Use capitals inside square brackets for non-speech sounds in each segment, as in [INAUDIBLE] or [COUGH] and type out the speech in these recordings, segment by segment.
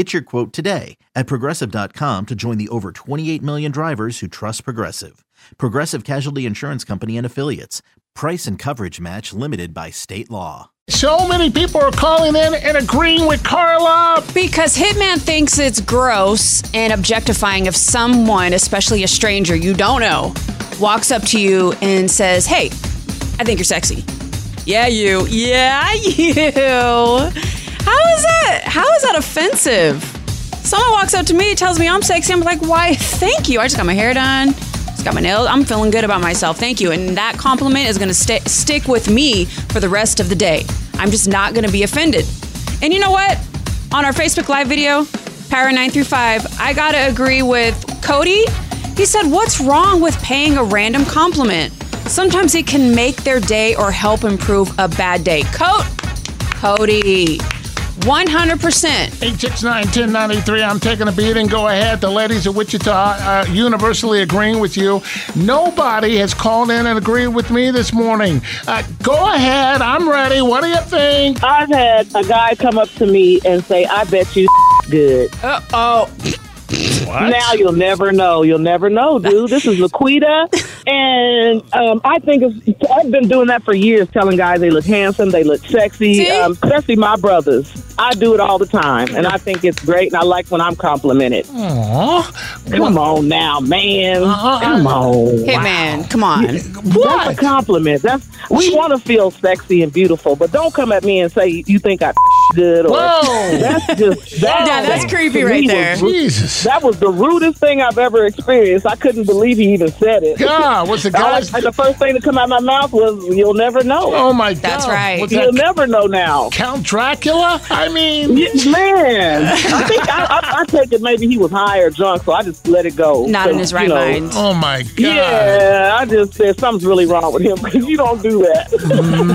Get your quote today at progressive.com to join the over 28 million drivers who trust Progressive. Progressive Casualty Insurance Company and Affiliates. Price and coverage match limited by state law. So many people are calling in and agreeing with Carla. Because Hitman thinks it's gross and objectifying if someone, especially a stranger you don't know, walks up to you and says, Hey, I think you're sexy. Yeah, you. Yeah, [LAUGHS] you. How is that? How is that offensive? Someone walks up to me, tells me I'm sexy. I'm like, why? Thank you. I just got my hair done. Just got my nails. I'm feeling good about myself. Thank you. And that compliment is going to st- stick with me for the rest of the day. I'm just not going to be offended. And you know what? On our Facebook Live video, Power 93.5, I got to agree with Cody. He said, What's wrong with paying a random compliment? Sometimes it can make their day or help improve a bad day. Coat, Cody. 100%. 869-1093, I'm taking a beat and go ahead. The ladies of Wichita uh, universally agreeing with you. Nobody has called in and agreed with me this morning. Uh, go ahead. I'm ready. What do you think? I've had a guy come up to me and say, I bet you [LAUGHS] good. Uh oh. What? Now you'll never know. You'll never know, dude. This is Laquita. [LAUGHS] And um, I think it's, I've been doing that for years, telling guys they look handsome, they look sexy, um, especially my brothers. I do it all the time, and I think it's great, and I like when I'm complimented. Aw. Come on now, man. Uh-uh. Come on. Hey, Wow. man, come on. That's What? a compliment. That's we want to feel sexy and beautiful, but don't come at me and say you think I [LAUGHS] good or Whoa. that's just that, [LAUGHS] Yeah, that's that creepy right there. was- Jesus. that was the rudest thing I've ever experienced. I couldn't believe he even said it. God, was the I guy's... like- the first thing to come out of my mouth was, "You'll never know. Oh, my God. That's right. Was You'll that never know now." Count Dracula? I mean... Y- Man, I think I, I, I take it maybe he was high or drunk, so I just let it go. Not in So, his you right know, mind. Oh, my God. Yeah, I just said something's really wrong with him [LAUGHS] because you don't do that.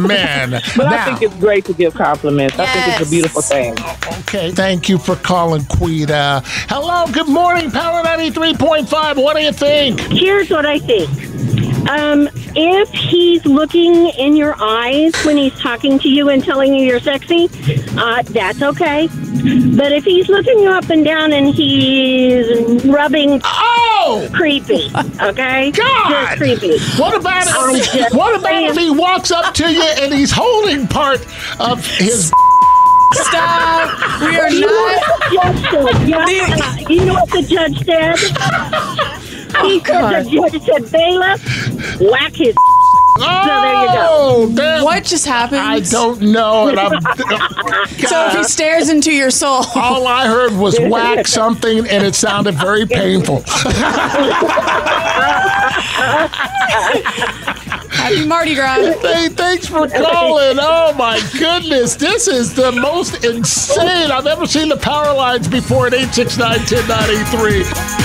Man. [LAUGHS] But now, I think it's great to give compliments. I think it's a beautiful thing. Okay, thank you for calling, Quita. Hello, good morning, Power 93.5. What do you think? Here's what I think. Um, if he's looking in your eyes when he's talking to you and telling you you're sexy, uh, that's okay. But if he's looking you up and down and he's rubbing, Oh! creepy. Okay, [LAUGHS] God! just creepy. What about if, what about if he walks up to you and he's holding part of his Stop. We are You know not. what the judge said? Yeah, you know what the judge said? [LAUGHS] he said the judge said, bailiff, whack his. [LAUGHS] Oh, there you go. Oh, damn. What just happened? I don't know. And I'm, [LAUGHS] So if he stares into your soul, all I heard was whack something, and it sounded very painful. [LAUGHS] happy Mardi Gras. Hey, thanks for calling. Oh my goodness, this is the most insane. I've ever seen the power lines before at 869 1093.